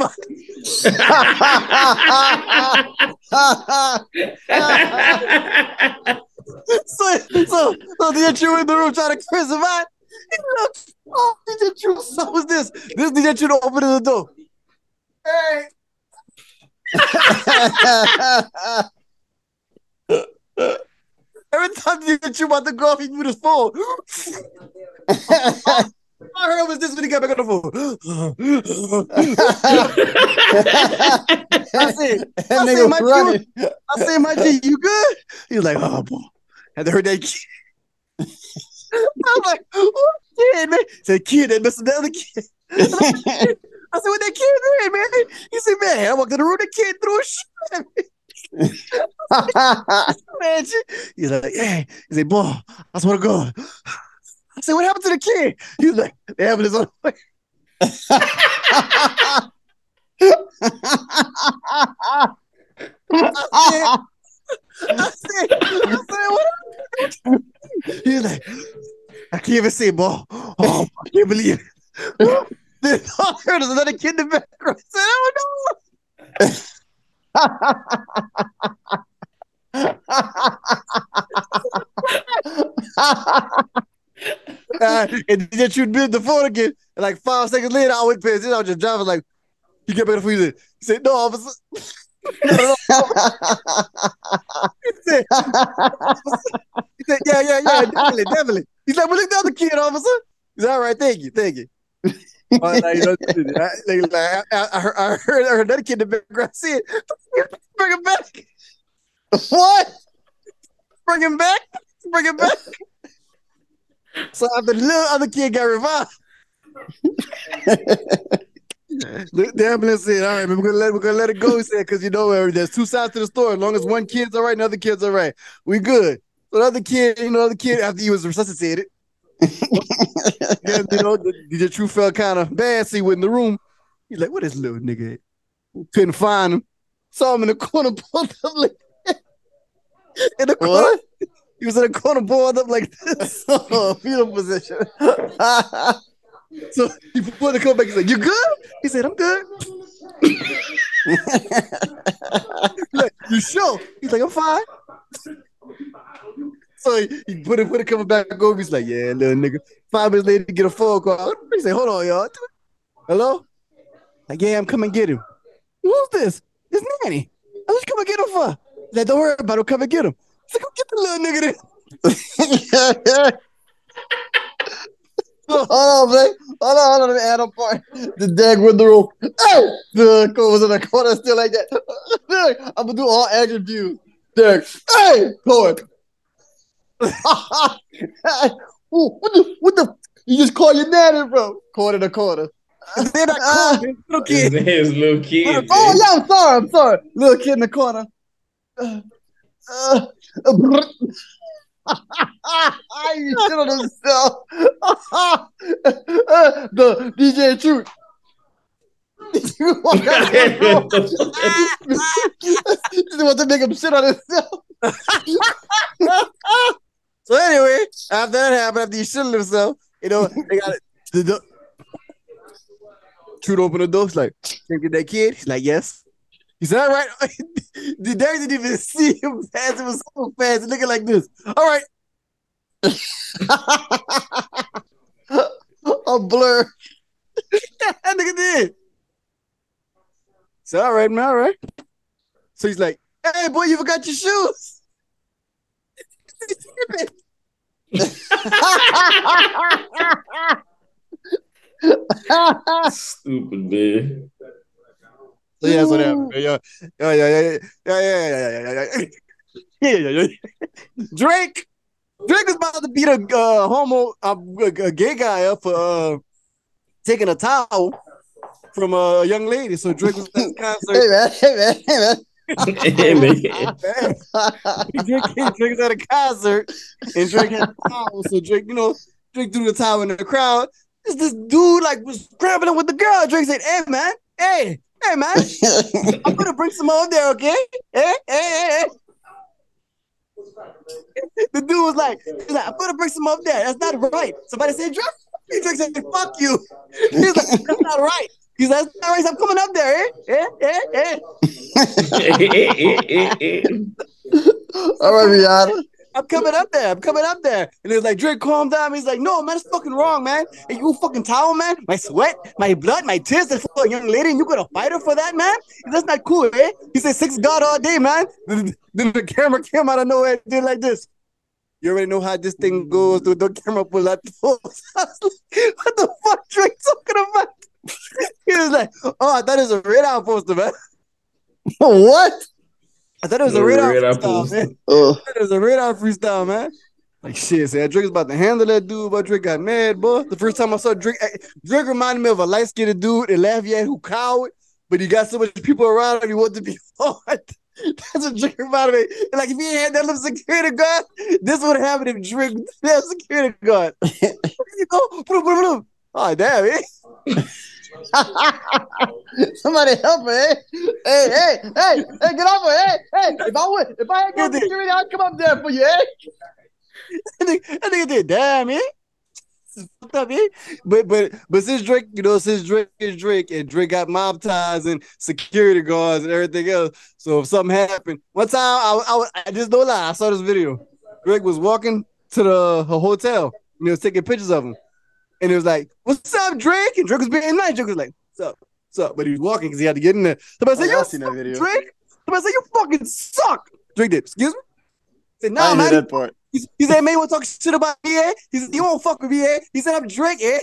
so, so the True in the room trying to Chris him out. He looked, oh, DJ Truth, so was this? This DJ Truth opening the door. Hey. Every time DJ Truth about to go off, he moved his phone. I heard was this when he got back on the phone. I said, I said, my running. G, I said, my G, you good? He was like, oh, boy. Had heard that kid. I'm like, oh, what kid, man? Said, kid, that missing the other kid. I said, what that kid did, man? He said, man, I walked in the room, the kid threw a shit at me. man. He's like, hey, he said, boy, I swear to God. I said, what happened to the kid? He was like, the ambulance on the way. I said, I said, I said, what happened? He was like, I can't even say, boy. Oh, I can't believe it. There's another kid in the background. I said, oh no. Uh, and then you build the phone again. And like five seconds later, I went past it. I was just driving like, you get on the phone. He said, no, officer. he, said, he said, yeah, yeah, yeah, definitely, definitely. He's like, well, look the other kid, officer. He's all right, thank you, thank you. Oh, I, heard, I heard another kid in the background say it. Bring him back. What? Bring him back. Bring him back. So after the little other kid got revived. The ambulance said, all right, we're gonna let we're gonna let it go. He said, because you know uh, there's two sides to the story. As long as one kid's all right, and the other kid's all right. We good. So the other kid, you know, the other kid after he was resuscitated, yeah, you know, the, DJ Truth felt kind of bad. See, with in the room, he's like, "What is little nigga?" at?" Couldn't find him. Saw him in the corner, pulled up like in the corner. What? He was in the corner, pulled up like this. oh, fetal position. So he pulled the coat back. He's like, "You good?" He said, "I'm good." Like, "You sure?" He's like, "I'm fine." So he, put it put the cover back over. He's like, "Yeah, little nigga." Five minutes later, get a phone call. He say, "Hold on, y'all." Hello? Like, yeah, I'm coming get him. Who's this? It's Nanny. I oh, was coming get him for. He's like, don't worry about it. Come and get him. He's like, get the little nigga then. hold on, man. Hold on, hold on. Let me add a part. The dag with the rope. Hey! The coat was in the corner still like that. I'm gonna do all action views. Hey! Court. Ooh, what the what the you just call your nanny, bro. Corner to corner. They're not calling little His kid. name's little kid. Oh yeah, I'm sorry, I'm sorry. Little kid in the corner. Uh, uh, you shit on himself. The DJ Truth. You walk out the room. Just want to make him shit on himself. So anyway, after that happened, after he shit on himself, you know, they got it. The, the, Trude opened the door. He's like, "Can you get that kid?" He's like, "Yes." He said, "All right." the dad didn't even see him fast. It was so fast, looking like this. All right. A blur. that nigga did. So all right, man, all right. So he's like, "Hey, boy, you forgot your shoes." Stupid man. So yeah, so yeah, yeah, yeah, yeah, yeah, yeah, yeah, yeah, yeah, yeah. Drake, Drake is about to beat a uh, homo, uh, a, a gay guy up for uh, taking a towel from a young lady. So Drake was at the concert. Hey man, hey man, hey man. Hey, man. Drake, Drake was at a concert and a towel. So Drake, you know, Drake threw the towel in the crowd. This this dude like was scrambling with the girl. Drake said, "Hey man, hey, hey man, I'm gonna bring some over there, okay? Hey, hey, hey, hey." The dude was like, he's like, I'm gonna bring some up there. That's not right. Somebody said, Drake, Drake said, fuck you. He's like, that's not right. He's like, not right. I'm coming up there, eh? Eh, eh, eh. All right, Rihanna. I'm coming up there. I'm coming up there. And he's like, Drake, calm down. He's like, no, man, it's fucking wrong, man. And you fucking towel, man. My sweat, my blood, my tears is for a young lady, and you gonna fight her for that, man? That's not cool, eh? He said, six God all day, man. Then, the camera came out of nowhere and did like this. You already know how this thing goes. The, the camera pull out the pose. I was like, what the fuck Drake talking about? he was like, oh, I thought it was a radar poster, man. what? I thought it was a The radar, radar freestyle, poster. man. I thought it was a radar freestyle, man. Like shit, said Drake's about to handle that dude, but Drake got mad, boy. The first time I saw Drake, eh, Drake reminded me of a light skinned dude in Lafayette who cowed, but he got so much people around him, he wanted to be hard. That's what Drake reminded me. And like if he had that little security guard, this would have happened if Drake didn't a security guard. You go? Boom, boom, boom. Oh damn it. Somebody help me, eh? Hey, hey, hey, hey, get off her, hey, hey. If I would, if I had good security, I'd come up there for you, eh? That nigga, that nigga did damn it. Fucked up, eh? But but but since Drake, you know, since Drake is Drake and Drake got mob ties and security guards and everything else. So if something happened, one time I I, I just don't lie, I saw this video. Drake was walking to the hotel and he was taking pictures of him. And it was like, What's up, Drake? And Drake was being nice. Drake was like, What's up? What's up? But he was walking because he had to get in there. Somebody Oh, said, You seen that video. Drake? Somebody said, You fucking suck. Drake did. Excuse me? He said, I Nah, didn't man. that part. He, he said, man, you want to talk shit about me, eh? He said, you won't fuck with me, eh? He said, I'm Drake, eh?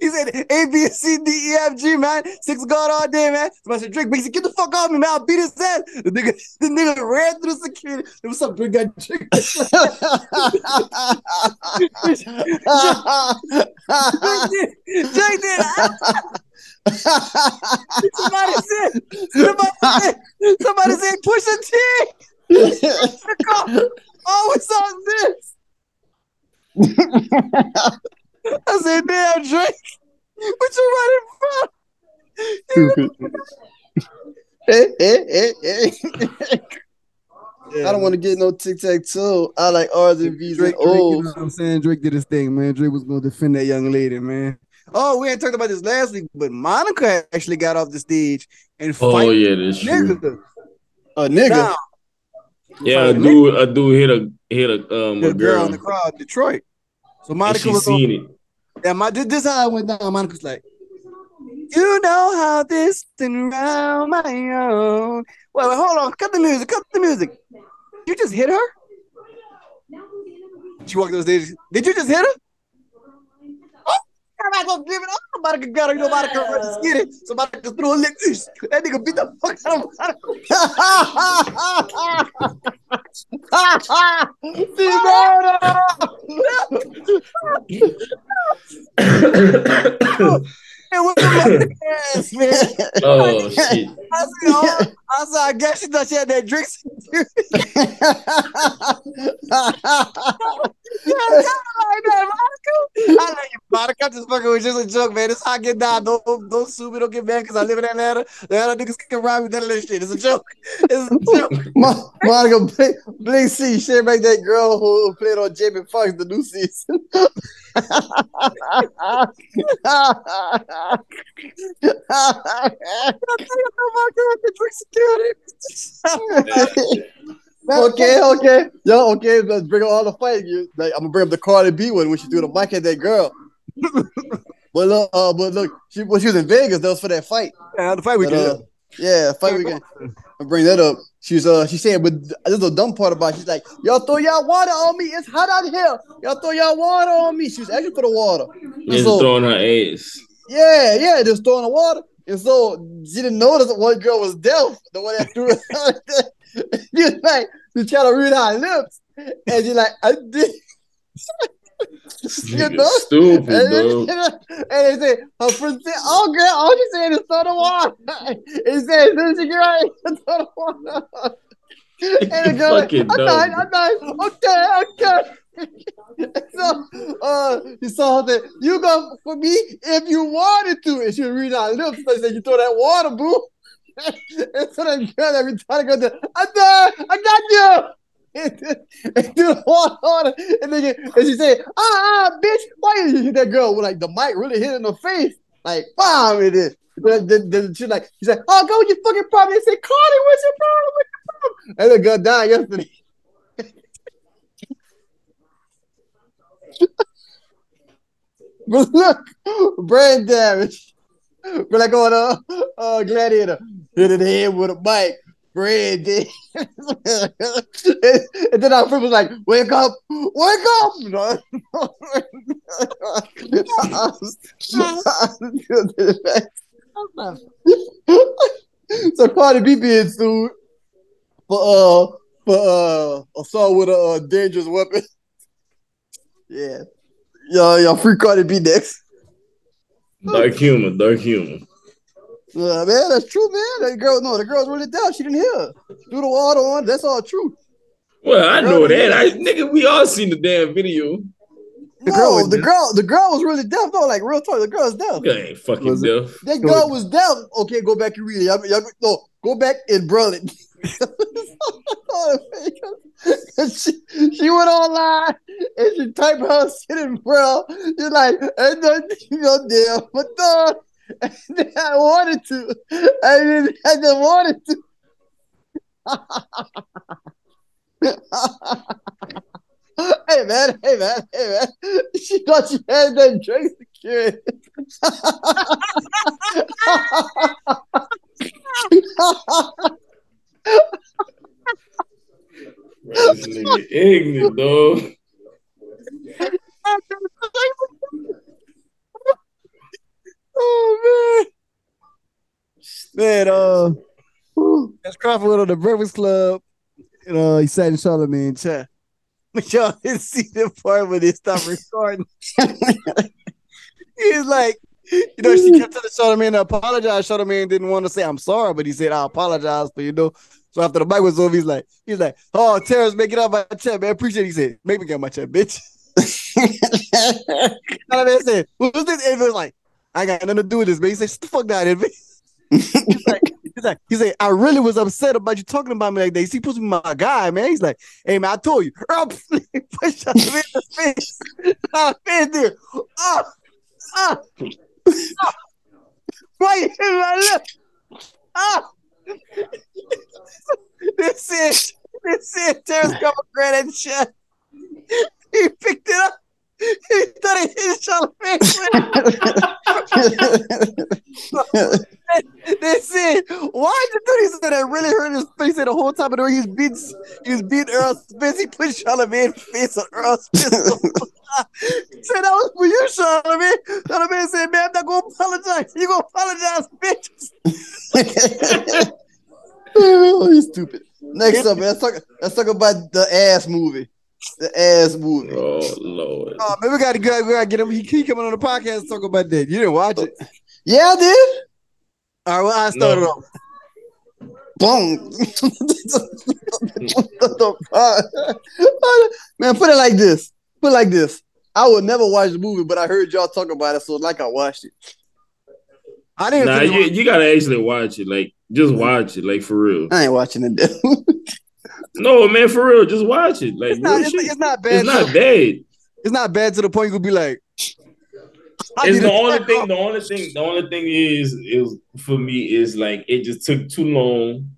He said, A, B, C, D, E, F, G, man. Six God all day, man. Somebody said, Drake, basically, get the fuck off me, man. I'll beat his ass. The nigga, the nigga ran through the security. What's up, Drake? Got Drake. Drake. Drake did. somebody said, somebody said, somebody said, push a T. Always on this. I said, damn, Drake, what you running from? front? Eh, eh, eh, eh. I don't want to get no tic tac toe. I like R's and V's Drake, and Drake, you know what I'm saying? Drake did his thing, man. Drake was gonna defend that young lady, man. Oh, we ain't talked about this last week, but Monica actually got off the stage and Oh fight yeah, that's true. nigga. A nigga. Down. Yeah, a dude, a dude hit a hit a um The a girl girl, in the crowd, Detroit. So and Monica she was seen on, it. Yeah, my, this, is how I went down. Monica's like, you know how this and round my own. Wait, wait, hold on. Cut the music. Cut the music. You just hit her? She walked on stage. Did you just hit her? I'm not gonna give it up. Monica got her. You know, Monica ready to get it. So Monica threw a lick. That nigga beat the fuck out of Monica. And what the ass, man. Oh shit! I said, oh, I said, I guess she thought she had that drink. like that, Monica. I like Monica. I'm just fucking you. Just a joke, man. It's how I get down. Don't, don't sue me. Don't get mad because I live in Atlanta. Atlanta niggas can rob me. That shit. It's a joke. It's a joke. Mo- Monica Blink, Blink C, shit make that girl who played on Jamie Foxx the new season. Okay, okay. Yo, okay, let's bring up all the fight. You, like, I'm gonna bring up the Cardi B one when she threw the mic at that girl. but look, uh, but look, she when she was in Vegas, that was for that fight. Yeah, the fight But, weekend. uh, yeah, fight weekend. I bring that up. She's uh she said, but there's a dumb part about it. She's like, y'all throw y'all water on me. It's hot out here. Y'all throw y'all water on me. She was asking for the water. And Just so- throwing her ass. yeah, yeah, just throwing the water. And so she didn't notice that one girl was deaf. The one that threw it. she was like, she trying to read her lips. And she like, I did. you know? Stupid, and, and they said, her friend said, oh, girl, all she said is throw the water. He said, then she get right, throw the water. And the girl, like, I'm not, I'm not, okay, okay. so uh he saw say, you go for me if you wanted to. And she reading our lips, so said, you throw that water, boo. And so that girl every time I go to, I'm there, I got you. And the water on. And, then, and she said, ah, ah, bitch, why did you hit that girl like the mic really hit in her face? Like, bam, it is. Then, then, then she like, she said, oh, go with your fucking problem. They said, Cardi, what's your problem? What's your problem? And the girl died yesterday. But look, brain damage. But like on uh, uh Gladiator, hit it head with a mic, brain damage. and then our friend was like, "Wake up, wake up!" so Cardi B being sued for uh for uh assault with a uh, dangerous weapon. Yeah. Y'all, y'all free Cardi B next. Dark humor, dark humor. Uh, man, that's true, man. That girl, no, the girl's really down. She didn't hear. Threw the water on. That's all true. Well, I know that. I nigga, we all seen the damn video. The no, the girl, the girl was really deaf. though. like real talk. The girl's deaf. Girl ain't fucking deaf. That girl was deaf. Okay, go back and read it. Y'all, y'all, no, go back and braille it. she, she went online and she typed her shit in braille. She's like, ain't nothing, you know, damn, but no. I wanted to. I didn't, I just wanted to. hey man, hey man, hey man. She thought she had that drink security. This nigga ignorant, dog. Oh man, man. Uh, that's Crawford went on the Breakfast Club. And uh, he sat in Charlamagne's chair. But y'all didn't see the part when they stopped recording. He's like, you know, she kept telling Charlamagne to apologize. Charlamagne didn't want to say I'm sorry, but he said I apologize for you know. So after the mic was over, he's like, he's like, oh, Terrence, make it out my chat, man. Appreciate it. He said, make me get my chat, bitch. Charlamagne said, "Who's this?" Envy was like, "I got nothing to do with this." Man, he said, "Shut the fuck down, Envy." he's like, he's like, he said, "I really was upset about you talking about me like that." He supposed to be my guy, man. He's like, "Hey, man, I told you." Earl push Charlamagne in the face. Charlamagne there. Oh, oh, oh. Right in my lip. Ah. This is this is Terrence Cover Granite shot. He picked it up. He thought he hit Charlamagne. This is why did do this? That I really hurt his face the whole time. And he was beating, he was beating Errol Spence. He put Charlamagne's face on Errol Spence. said that was for you, Charlamagne. Charlamagne said, "Man, I'm not gonna apologize. You gonna apologize, bitch." he's stupid. Next up, let's talk. Let's talk about the ass movie. The ass movie. Oh Lord. Oh man, we gotta go. We gotta get him. He keep coming on the podcast to talk about that. You didn't watch it. Yeah, I did. All right, well, I started No. off. Boom. man, put it like this. Put it like this. I would never watch the movie, but I heard y'all talk about it, so like I watched it. I didn't. Nah, you, you gotta actually watch it. Like, just watch it, like for real. I ain't watching it. No, man, for real, just watch it. Like, it's not. It's, it's not bad. It's not bad. It's not bad to the point you could be like. It's the only thing. off. The only thing. The only thing is, is for me is like it just took too long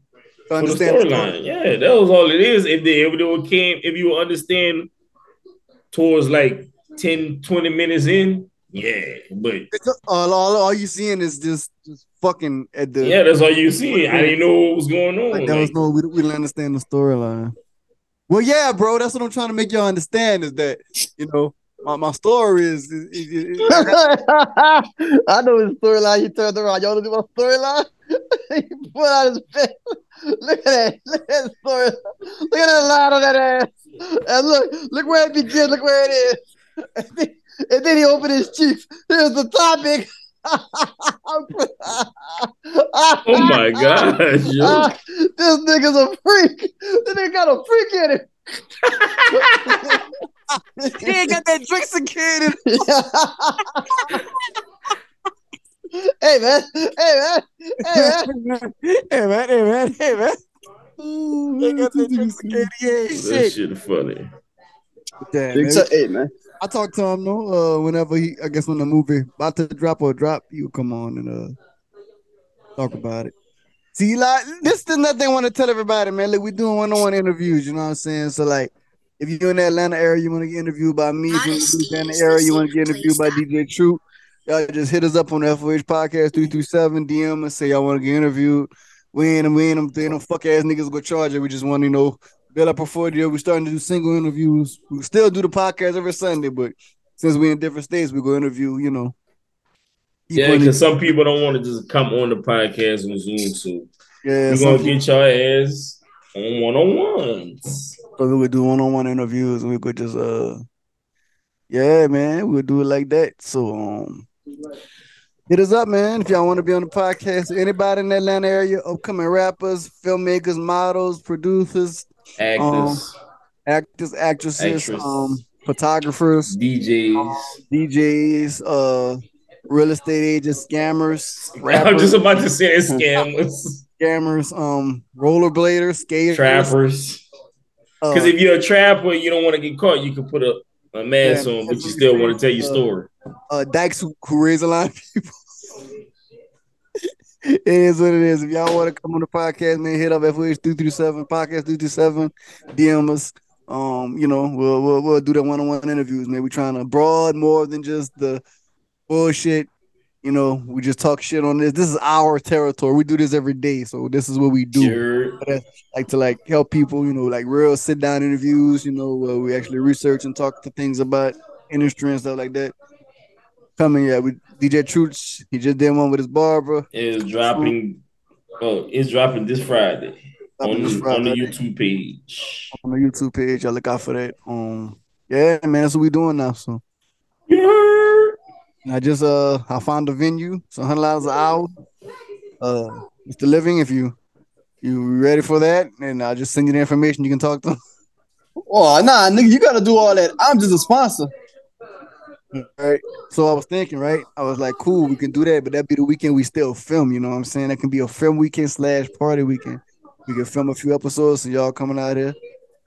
To understand the story. storyline. Yeah, that was all it is. If they if they came if you understand towards like 10, 20 minutes in, yeah, but all, all, all you seeing is just, just fucking at the. yeah, that's all you see. I didn't know what was going on. Like there was no, we, we didn't understand the storyline. Well, yeah, bro, that's what I'm trying to make y'all understand is that you know my, my story is. is, is- is- I know his storyline. He turned around. Y'all know my storyline? he put out his face. Look at that. Look at that story. Look at that line on that ass. And look, look where it begins. Look where it is. And then, he opened his cheeks. Here's the topic. oh my gosh, yo. Ah, this nigga's a freak. This nigga got a freak in it. he ain't got that intoxicated. hey man, hey man, hey man. hey man, hey man, hey man. He got that intoxicated. Yeah, that shit. shit funny. Damn, Big man. time, hey man. I talked to him though. Uh, whenever he, I guess when the movie about to drop or drop, he would come on and uh talk about it. See, like this is nothing I want to tell everybody, man. Like we doing one-on-one interviews. You know what I'm saying? So like, if you're in the Atlanta area, you want to get interviewed by me. If you're in the Louisiana area, you want to get interviewed by DJ Truth. Y'all just hit us up on the FOH podcast three through seven DM and say y'all want to get interviewed. We ain't we ain't them, ain't them fuck ass niggas go charge it. We just want to know build up a portfolio. We're starting to do single interviews. We still do the podcast every Sunday, but since we're in different states, we go interview. You know, Yeah, because some people don't want to just come on the podcast on Zoom. So Yeah, we're gonna get your ass on one on ones. So we would do one-on-one interviews and we could just uh yeah, man, we would do it like that. So um hit us up, man. If y'all want to be on the podcast, anybody in the Atlanta area, upcoming rappers, filmmakers, models, producers, Actors, um, actors, actresses, Actress. um, photographers, DJs. DJs, uh real estate agents, scammers, I'm just about to say scammers, scammers, um, rollerbladers, skaters, trappers. uh, Because if you're a trapper, you don't want to get caught. You can put a, a mask Yeah, on, but you still want to tell your Uh, story. uh dykes who, who raise a lot of people. It is what it is. If y'all want to come on the podcast, man, hit up FOH three three seven podcast three three seven, DM us. Um, you know, we'll we'll we'll do that one on one interviews, man. we're trying to broad more than just the bullshit. You know, we just talk shit on this. This is our territory. We do this every day, so this is what we do. Sure. Uh, Like to like help people, you know, like real sit down interviews. You know, where we actually research and talk to things about industry and stuff like that. Coming, yeah, with DJ Truth. He just did one with his barber. Is dropping. Oh, it's dropping this Friday on, this on the YouTube page. on the YouTube page. Y'all look out for that. Um, yeah, man, that's what we doing now. So yeah. I just uh I found a venue. It's hundred dollars an hour. Uh, it's the living. If you you ready for that, and I'll just send you the information. You can talk to. Them. Oh nah, nigga, you gotta do all that. I'm just a sponsor. Right. So I was thinking, right? I was like, cool, we can do that, but that'd be the weekend we still film. You know what I'm saying? That can be a film weekend slash party weekend. We can film a few episodes, so y'all coming out here.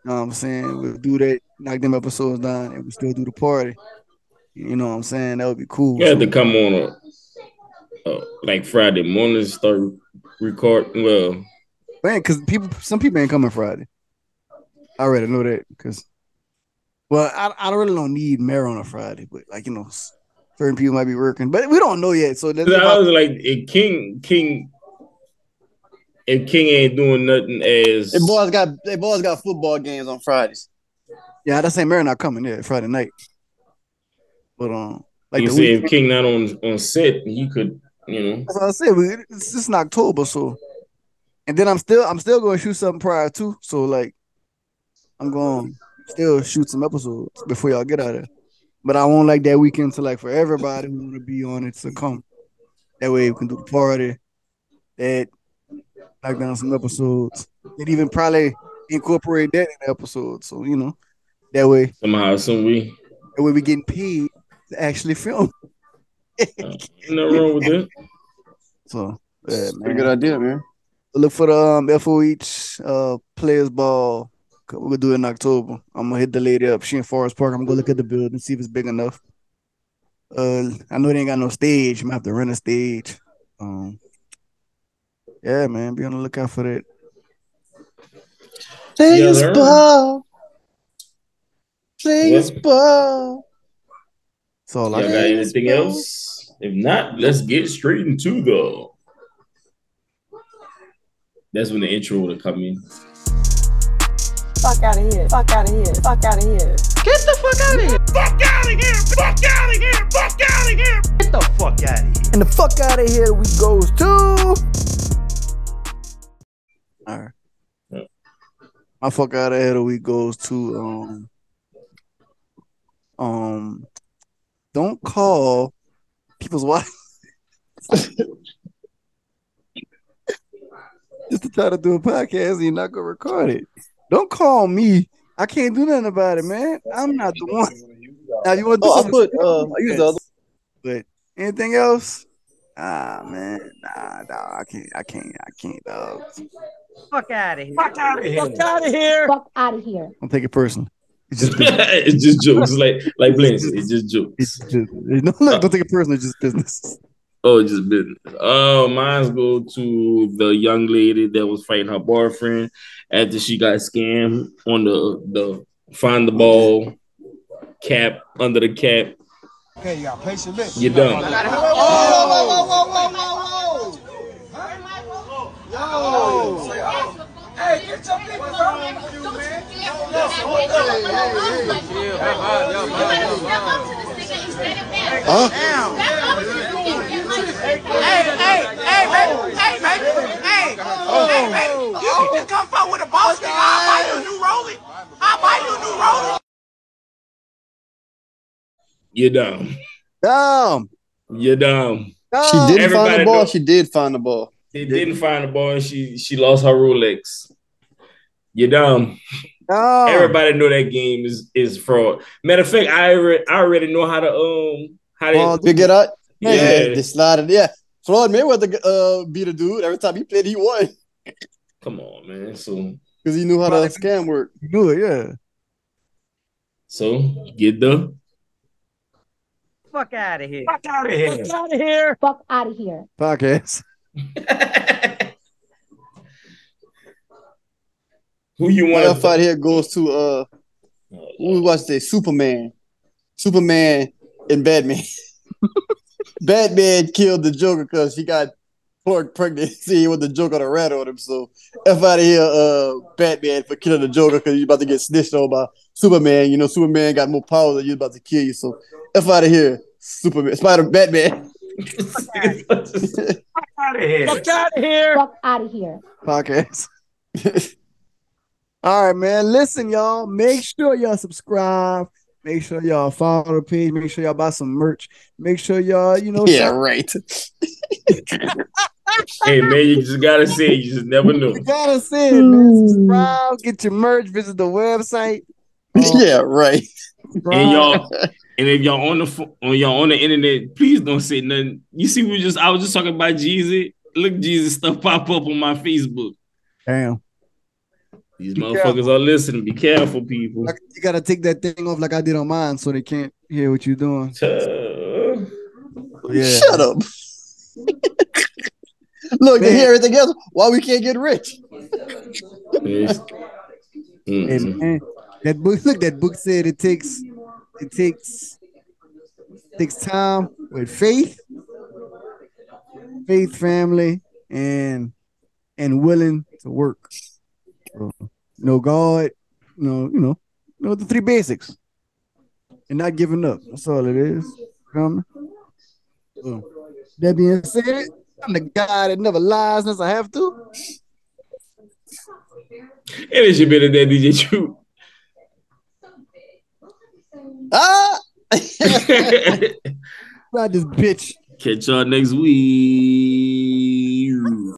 You know what I'm saying? We'll do that, knock them episodes down, and we still do the party. You know what I'm saying? That would be cool. You had to come on a, uh, like Friday morning, start recording. Well, Man, because people, some people ain't coming Friday. I already know that because, well, I, I really don't need mayor on a Friday, but like you know, certain people might be working, but we don't know yet. So that's I was like, if King King, if King ain't doing nothing as They boys got they boys got football games on Fridays. yeah, that's saying mayor not coming yeah Friday night. But um, like you the say, week, if King not on on set, he could, you know. that's what I said. We, it's just in October, so and then I'm still I'm still going to shoot something prior to, so like I'm going to still shoot some episodes before y'all get out of there. But I won't like that weekend to like for everybody who want to be on it to come. That way we can do the party. That knock down some episodes. And even probably incorporate that in the episode. So you know, that way Somehow, some way. that way we getting paid to actually film. Nothing wrong with that. So yeah, Pretty man. good idea, man. Look for the um, FOH uh, players ball. We're gonna do it in October. I'm gonna hit the lady up. She in Forest Park. I'm gonna go look at the building, see if it's big enough. Uh, I know they ain't got no stage. I'm gonna have to rent a stage. Um, yeah, man, be on the lookout for that. Players Yeah, ball. Players What? ball. That's all Y'all I got got. anything else? If not, let's get straight into the. That's when the intro would have come in. Fuck out of here. Fuck out of here. Fuck out of here. Get the fuck out of here. Fuck out of here! Fuck out of here! Fuck out of here! Get the fuck out of here. And the fuck out of here we goes to. All right. Yeah. My fuck out of here we week goes to um um don't call people's wife just to try to do a podcast and you're not gonna record it. Don't call me. I can't do nothing about it, man. I'm not the one. Now you want to do Oh, put uh I use the other But anything else? Ah man, nah, nah, I can't, I can't, I can't, dog. Fuck out of here. Fuck out of here! Fuck out of here. Fuck out of here. Don't take it personal. It's just, business. it's just jokes, like like Blanche. It's just jokes. it's just no, look, don't take it personal. It's just business. Oh, it's just business. Oh, mine's go to the young lady that was fighting her boyfriend after she got scammed on the the find the ball cap under the cap. Okay, you gotta place your lips. You done. Whoa, whoa, whoa, whoa, whoa, whoa, whoa. Yo. Hey, get your people around you, man. Listen, hold Hey, hey, hey, Hey, baby! Hey, baby! Hey! Hey, baby! You just come forward with a boss nigga, I'll buy you a new rollie! I'll buy you a new rollie! You done. Damn, You done. She didn't find the ball. know- She did find the ball. They didn't find the ball and she she lost her Rolex. You dumb. damn. Everybody know that game is is fraud. Matter of fact, I already, I already know how to um how to Ball Figure it out. Yeah. Yeah, they slided. Yeah, Floyd Mayweather uh beat a dude every time he played. He won come on, man. So because he knew how to scam work. You do it, yeah. so get the Fuck out of here. Fuck out of here! Fuck out of here. Fuck out of here. Podcast. who you My want fight here goes to uh who we watched today? Superman. Superman and Batman. Batman killed the Joker because he got Clark pregnant. See with the Joker on the rat on him. So F out of here, uh Batman for killing the Joker because you're about to get snitched on by Superman. You know, Superman got more power than you're about to kill you. So F out of here, Superman, Spider Batman. Fuck out of here! Fuck out of here. Fuck out of here. Podcast. All right, man. Listen, y'all. Make sure y'all subscribe. Make sure y'all follow the page. Make sure y'all buy some merch. Make sure y'all, you know, yeah, right. hey man, you just gotta say it, you just never know. You gotta say it, man. Subscribe, get your merch, visit the website. Um, yeah, right. And y'all And if y'all on the pho- on y'all on the internet, please don't say nothing. You see, we just I was just talking about Jeezy. Look, Jeezy stuff pop up on my Facebook. Damn. These Be motherfuckers careful. are listening. Be careful, people. Like, you gotta take that thing off like I did on mine, so they can't hear what you're doing. Yeah. Shut up. Look, they hear everything else. Why we can't get rich? Hey, mm-hmm. that book. Look, that book said it takes it takes takes time with faith, faith, family, and and willing to work. You God, no, you know, you know the three basics, and not giving up. That's all it is. You know what I mean? So, that being said, I'm the guy that never lies unless I have to. It is it should be the that DJ Truth. Ah! Ride this bitch. Catch y'all next week.